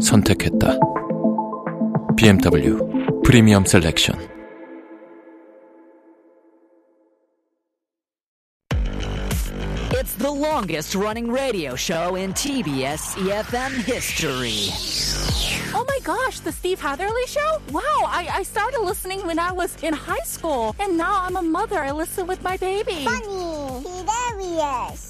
선택했다. BMW 프리미엄 셀렉션 It's the longest running radio show in TBS EFM history. Oh my gosh, the Steve Hatherly show? Wow, I, I started listening when I was in high school, and now I'm a mother. I listen with my baby. Funny, hilarious.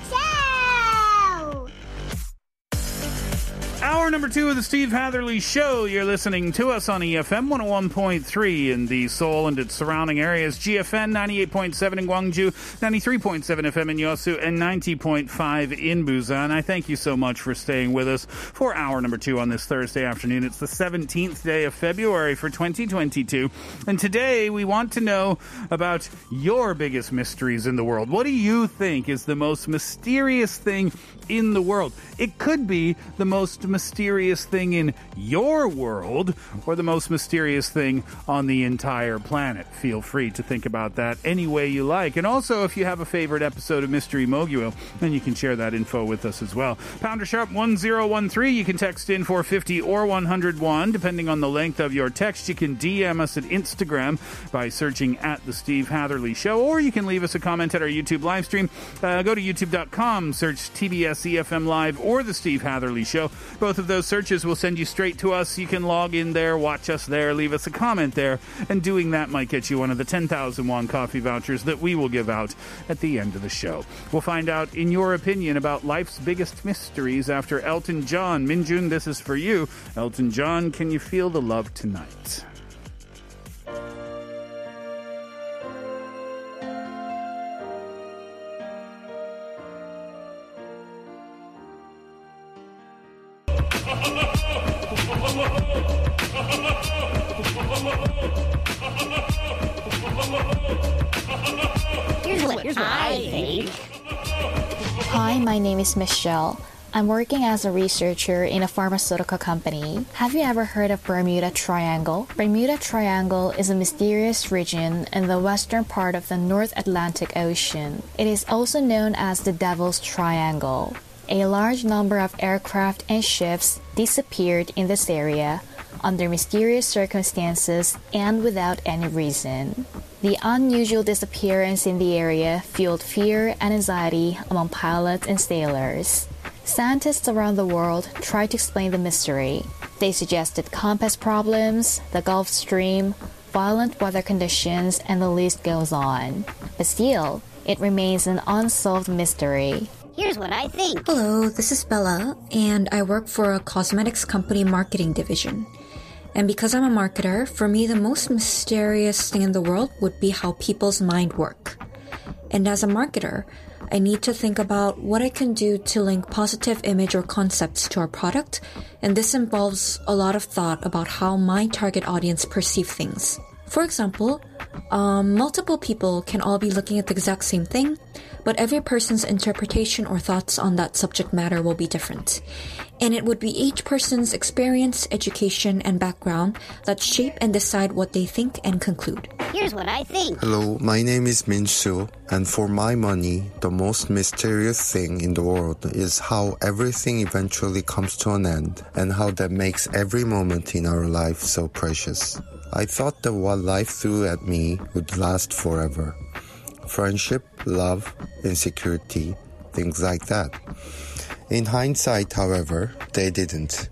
Hour number two of the Steve Hatherly Show. You're listening to us on EFM 101.3 in the Seoul and its surrounding areas, GFN 98.7 in Gwangju, 93.7 FM in Yosu, and 90.5 in Busan. I thank you so much for staying with us for hour number two on this Thursday afternoon. It's the 17th day of February for 2022. And today we want to know about your biggest mysteries in the world. What do you think is the most mysterious thing in the world? It could be the most mysterious thing in your world or the most mysterious thing on the entire planet. Feel free to think about that any way you like. And also, if you have a favorite episode of Mystery Moguo, then you can share that info with us as well. Pounder Sharp 1013, you can text in 450 or 101, depending on the length of your text. You can DM us at Instagram by searching at The Steve Hatherly Show, or you can leave us a comment at our YouTube live stream. Uh, go to youtube.com, search TBS EFM Live or The Steve Hatherly Show. Both of those searches will send you straight to us. You can log in there, watch us there, leave us a comment there, and doing that might get you one of the 10,000 won coffee vouchers that we will give out at the end of the show. We'll find out, in your opinion, about life's biggest mysteries after Elton John. Minjun, this is for you. Elton John, can you feel the love tonight? Here's what, here's I think. Hi, my name is Michelle. I'm working as a researcher in a pharmaceutical company. Have you ever heard of Bermuda Triangle? Bermuda Triangle is a mysterious region in the western part of the North Atlantic Ocean. It is also known as the Devil's Triangle. A large number of aircraft and ships disappeared in this area under mysterious circumstances and without any reason. The unusual disappearance in the area fueled fear and anxiety among pilots and sailors. Scientists around the world tried to explain the mystery. They suggested compass problems, the Gulf Stream, violent weather conditions, and the list goes on. But still, it remains an unsolved mystery. Here's what I think. Hello, this is Bella, and I work for a cosmetics company marketing division. And because I'm a marketer, for me, the most mysterious thing in the world would be how people's mind work. And as a marketer, I need to think about what I can do to link positive image or concepts to our product, and this involves a lot of thought about how my target audience perceive things. For example, um, multiple people can all be looking at the exact same thing, but every person's interpretation or thoughts on that subject matter will be different. And it would be each person's experience, education, and background that shape and decide what they think and conclude. Here's what I think. Hello, my name is Min Soo, and for my money, the most mysterious thing in the world is how everything eventually comes to an end and how that makes every moment in our life so precious. I thought that what life threw at me would last forever. Friendship, love, insecurity, things like that. In hindsight, however, they didn't.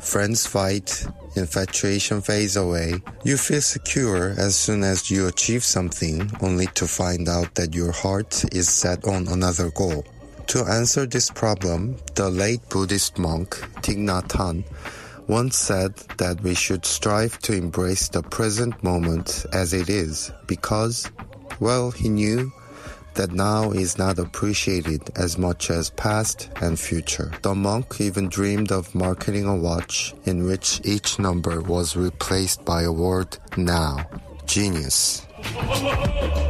Friends fight, infatuation fades away. You feel secure as soon as you achieve something, only to find out that your heart is set on another goal. To answer this problem, the late Buddhist monk Thich Nhat Hanh once said that we should strive to embrace the present moment as it is because, well, he knew that now is not appreciated as much as past and future. The monk even dreamed of marketing a watch in which each number was replaced by a word now. Genius.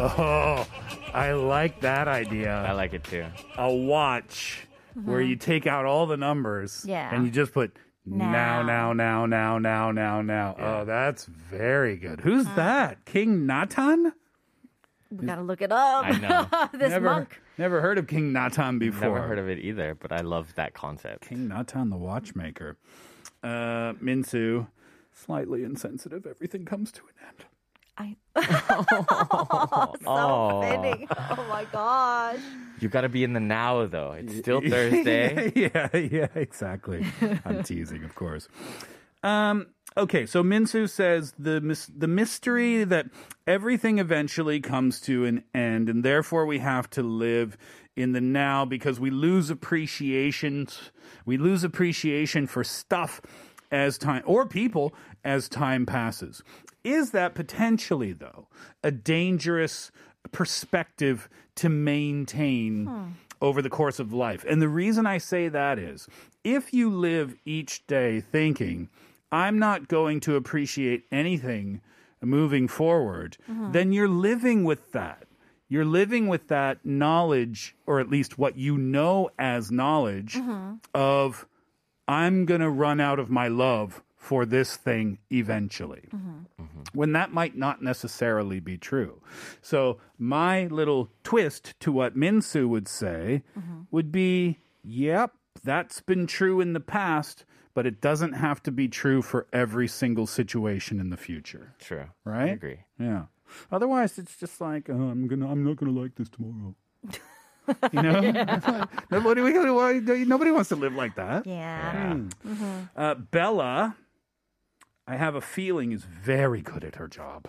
Oh, I like that idea. I like it too. A watch where you uh-huh. take out all the numbers Yeah. and you just put now, now, now, now, now, now, now. Oh, that's very good. Who's uh-huh. that? King Natan? We gotta look it up. I know. this never, monk. Never heard of King Natan before. Never heard of it either, but I love that concept. King Natan, the watchmaker. Uh, Minsu, slightly insensitive. Everything comes to an end. I. Oh. so fitting. Oh my gosh. You got to be in the now, though. It's still Thursday. yeah, yeah, exactly. I'm teasing, of course. Um, okay, so Minsu says the mis- the mystery that everything eventually comes to an end, and therefore we have to live in the now because we lose appreciation. We lose appreciation for stuff as time or people as time passes. Is that potentially though a dangerous perspective to maintain? Over the course of life. And the reason I say that is if you live each day thinking, I'm not going to appreciate anything moving forward, Mhm. then you're living with that. You're living with that knowledge, or at least what you know as knowledge, Mhm. of I'm going to run out of my love for this thing eventually when that might not necessarily be true. So, my little twist to what Minsu would say would be yep, that's been true in the past, but it doesn't have to be true for every single situation in the future. True. Right? I agree. Yeah. Otherwise, it's just like, oh, I'm gonna, I'm not gonna like this tomorrow. you know, nobody, nobody wants to live like that. Yeah. Hmm. Mhm. Uh, Bella, I have a feeling is very good at her job.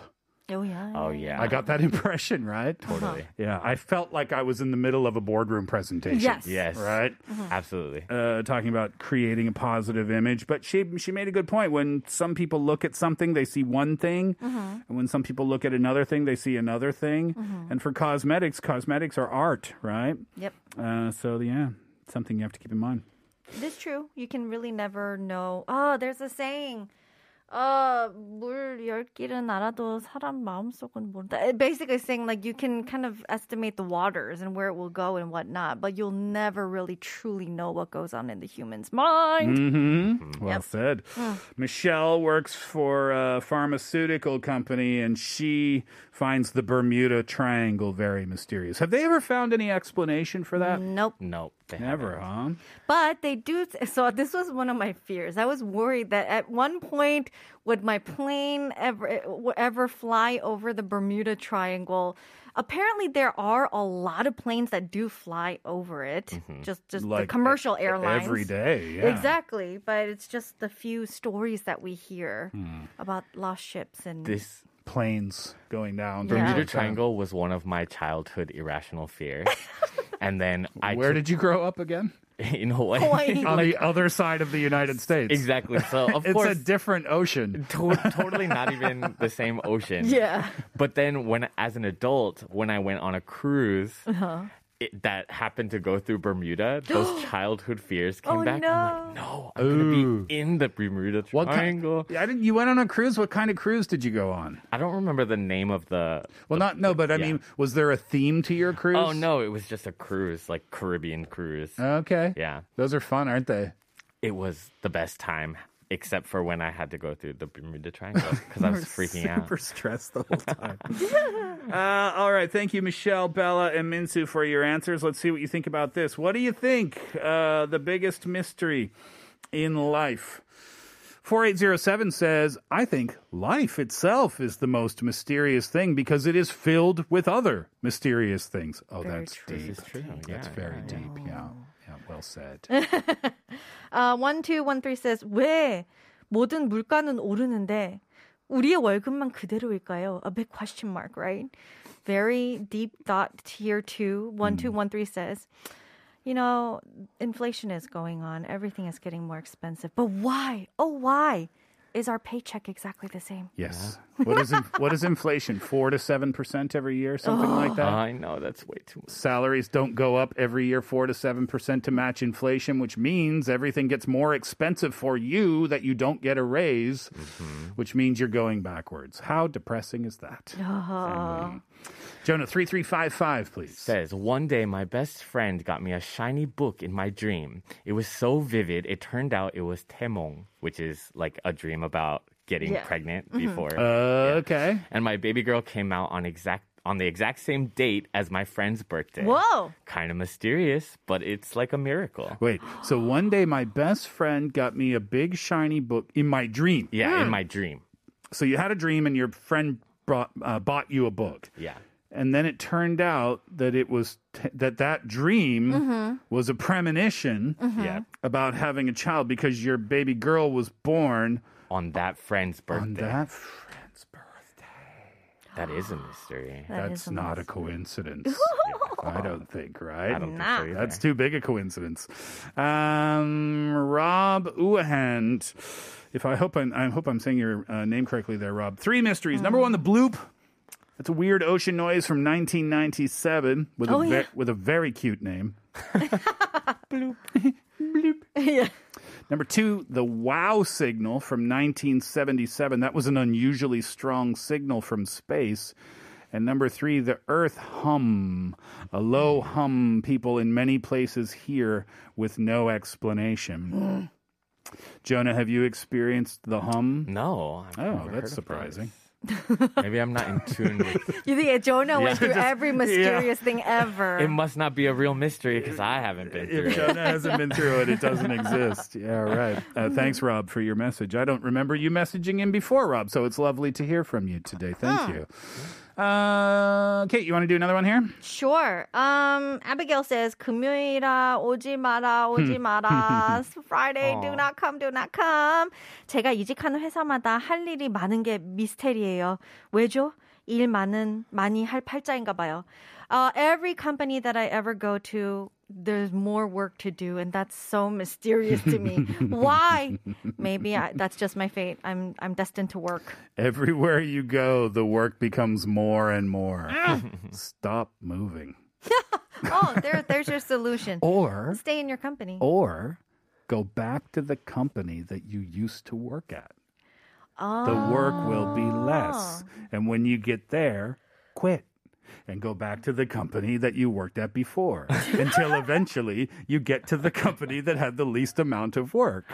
Oh yeah. Oh yeah. I got that impression, right? Totally. Yeah, I felt like I was in the middle of a boardroom presentation. Yes. Yes. Right? Absolutely. Uh, talking about creating a positive image, but she she made a good point. When some people look at something, they see one thing, Mhm. and when some people look at another thing, they see another thing. And for cosmetics, cosmetics are art, right? Yep. Uh, so yeah, something you have to keep in mind. It is true. You can really never know. Oh, there's a saying. Uh, 물 10길은 알아도 사람 마음속은 모른다. It Basically saying like you can kind of estimate the waters and where it will go and whatnot, but you'll never really truly know what goes on in the human's mind. Mm-hmm. Well Yep. said. Mm. Michelle works for a pharmaceutical company and she finds the Bermuda Triangle very mysterious. Have they ever found any explanation for that? Nope. Nope. they Never, haven't. huh? But they do. So this was one of my fears. I was worried that at one point would my plane ever ever fly over the Bermuda Triangle. Apparently, there are a lot of planes that do fly over it. Just just the commercial e- airlines every day, yeah. Exactly, but it's just the few stories that we hear Hmm. about lost ships and This Planes going down. Bermuda Triangle was one of my childhood irrational fears. and then I Where took- did you grow up again? in Hawaii. Hawaii. On the other side of the United States. Exactly. So of course it's course a different ocean. to- totally not even the same ocean. Yeah. But then when as an adult, when I went on a cruise Uh-huh. It, that happened to go through Bermuda, those childhood fears oh, came Oh, back. no. I'm like, no, I'm gonna be in the Bermuda Triangle. What Triangle. kind? I didn't. You went on a cruise. What kind of cruise did you go on? I don't remember the name of the. Well, not no, but I yeah. mean, was there a theme to your cruise? Oh no, it was just a cruise, like Caribbean cruise. Okay. Yeah, Those are fun, aren't they? it was the best time, except for when I had to go through the Bermuda Triangle because I was freaking super out. Super stressed the whole time. uh, all right. Thank you, Michelle, Bella, and Minsu for your answers. Let's see what you think about this. What do you think? Uh, the biggest mystery in life. 4807 says, I think life itself is the most mysterious thing because it is filled with other mysterious things. Oh, Very that's true. deep. This is true. That's Yeah, very yeah, deep. Yeah Yeah, well said. Uh, 1213 says, 왜 모든 물가는 오르는데 우리의 월급만 그대로일까요? A big question mark, right? Very deep thought tier 2. 1213 says, you know, inflation is going on. Everything is getting more expensive. But why? Oh, why? Is our paycheck exactly the same? Yes. What is in, what is inflation? Four to seven percent every year, something like that. Oh, I know that's way too much. Salaries don't go up every year four to seven percent to match inflation, which means everything gets more expensive for you that you don't get a raise, mm-hmm. which means you're going backwards. How depressing is that? Uh-huh. Jonah three three five five, please. Says one day my best friend got me a shiny book in my dream. It was so vivid. It turned out it was Taemong, which is like a dream about getting Yeah. pregnant Mhm. before. Uh, okay. And my baby girl came out on exact on the exact same date as my friend's birthday. Whoa! Kind of mysterious, but it's like a miracle. Wait, so one day my best friend got me a big shiny book in my dream. Yeah, in my dream. So you had a dream and your friend brought, uh, bought you a book. Yeah. And then it turned out that it was t- that that dream Mhm. was a premonition Mhm. Yeah. about having a child because your baby girl was born on that friend's birthday. On that friend's birthday. That is a mystery. That That's is a not a coincidence. I don't think, right? I don't think so either. That's too big a coincidence. Um, Rob Uahand. If I hope I'm, I hope I'm saying your uh, name correctly there, Rob. Three mysteries. Number one, the bloop. That's a weird ocean noise from 1997 with Oh, a ve- yeah. with a very cute name. Bloop. bloop. yeah. Number two, the wow signal from 1977. That was an unusually strong signal from space. And number three, the earth hum, a low hum people in many places hear with no explanation. Mm. Jonah, have you experienced the hum? No. I've Oh, never that's of surprising. this. Maybe I'm not in tune with. You think Jonah went Yeah. through Just- every mysterious thing ever? It must not be a real mystery because I haven't been through If it. Jonah hasn't been through it, it doesn't exist. Yeah, right. Uh, thanks, Rob, for your message. I don't remember you messaging in before, Rob, so it's lovely to hear from you today. Thank Huh. you. Uh, Kate, you want to do another one here? Sure. Um, Abigail says, 금요일아, 오지 마라, 오지 마라. Friday, do not come, do not come. 제가 이직하는 회사마다 할 일이 많은 게 미스테리예요. 왜죠? 일 많은, 많이 할 팔자인가 봐요. Uh, every company that I ever go to, there's more work to do, and that's so mysterious to me. Why? Maybe I, that's just my fate. I'm I'm destined to work. Everywhere you go, the work becomes more and more. Ah. Stop moving. Oh, there, there's your solution. Or, Stay in your company. or go back to the company that you used to work at. Oh. The work will be less. Oh. And when you get there, quit. And go back to the company that you worked at before until eventually you get to the company that had the least amount of work.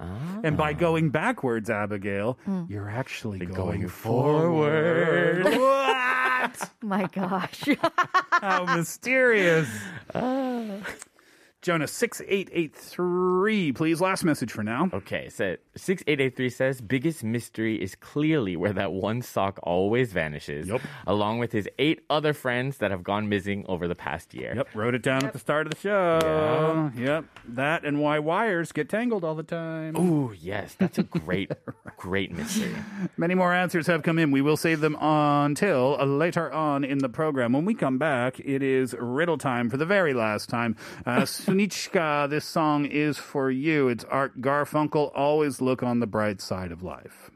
Ah. And by ah. going backwards, Abigail, hmm. you're actually going, going forward. forward. what? My gosh. How mysterious. Ah. Jonah, 6883, please. Last message for now. Okay, so 6883 says biggest mystery is clearly where that one sock always vanishes, Yep. along with his eight other friends that have gone missing over the past year. Yep, wrote it down at the start of the show. Yep, that and why wires get tangled all the time. Oh, yes, that's a great, great mystery. Many more answers have come in. We will save them until later on in the program. When we come back, it is riddle time for the very last time. Uh, Sunichka, this song is for you. It's Art Garfunkel. Always look on the bright side of life.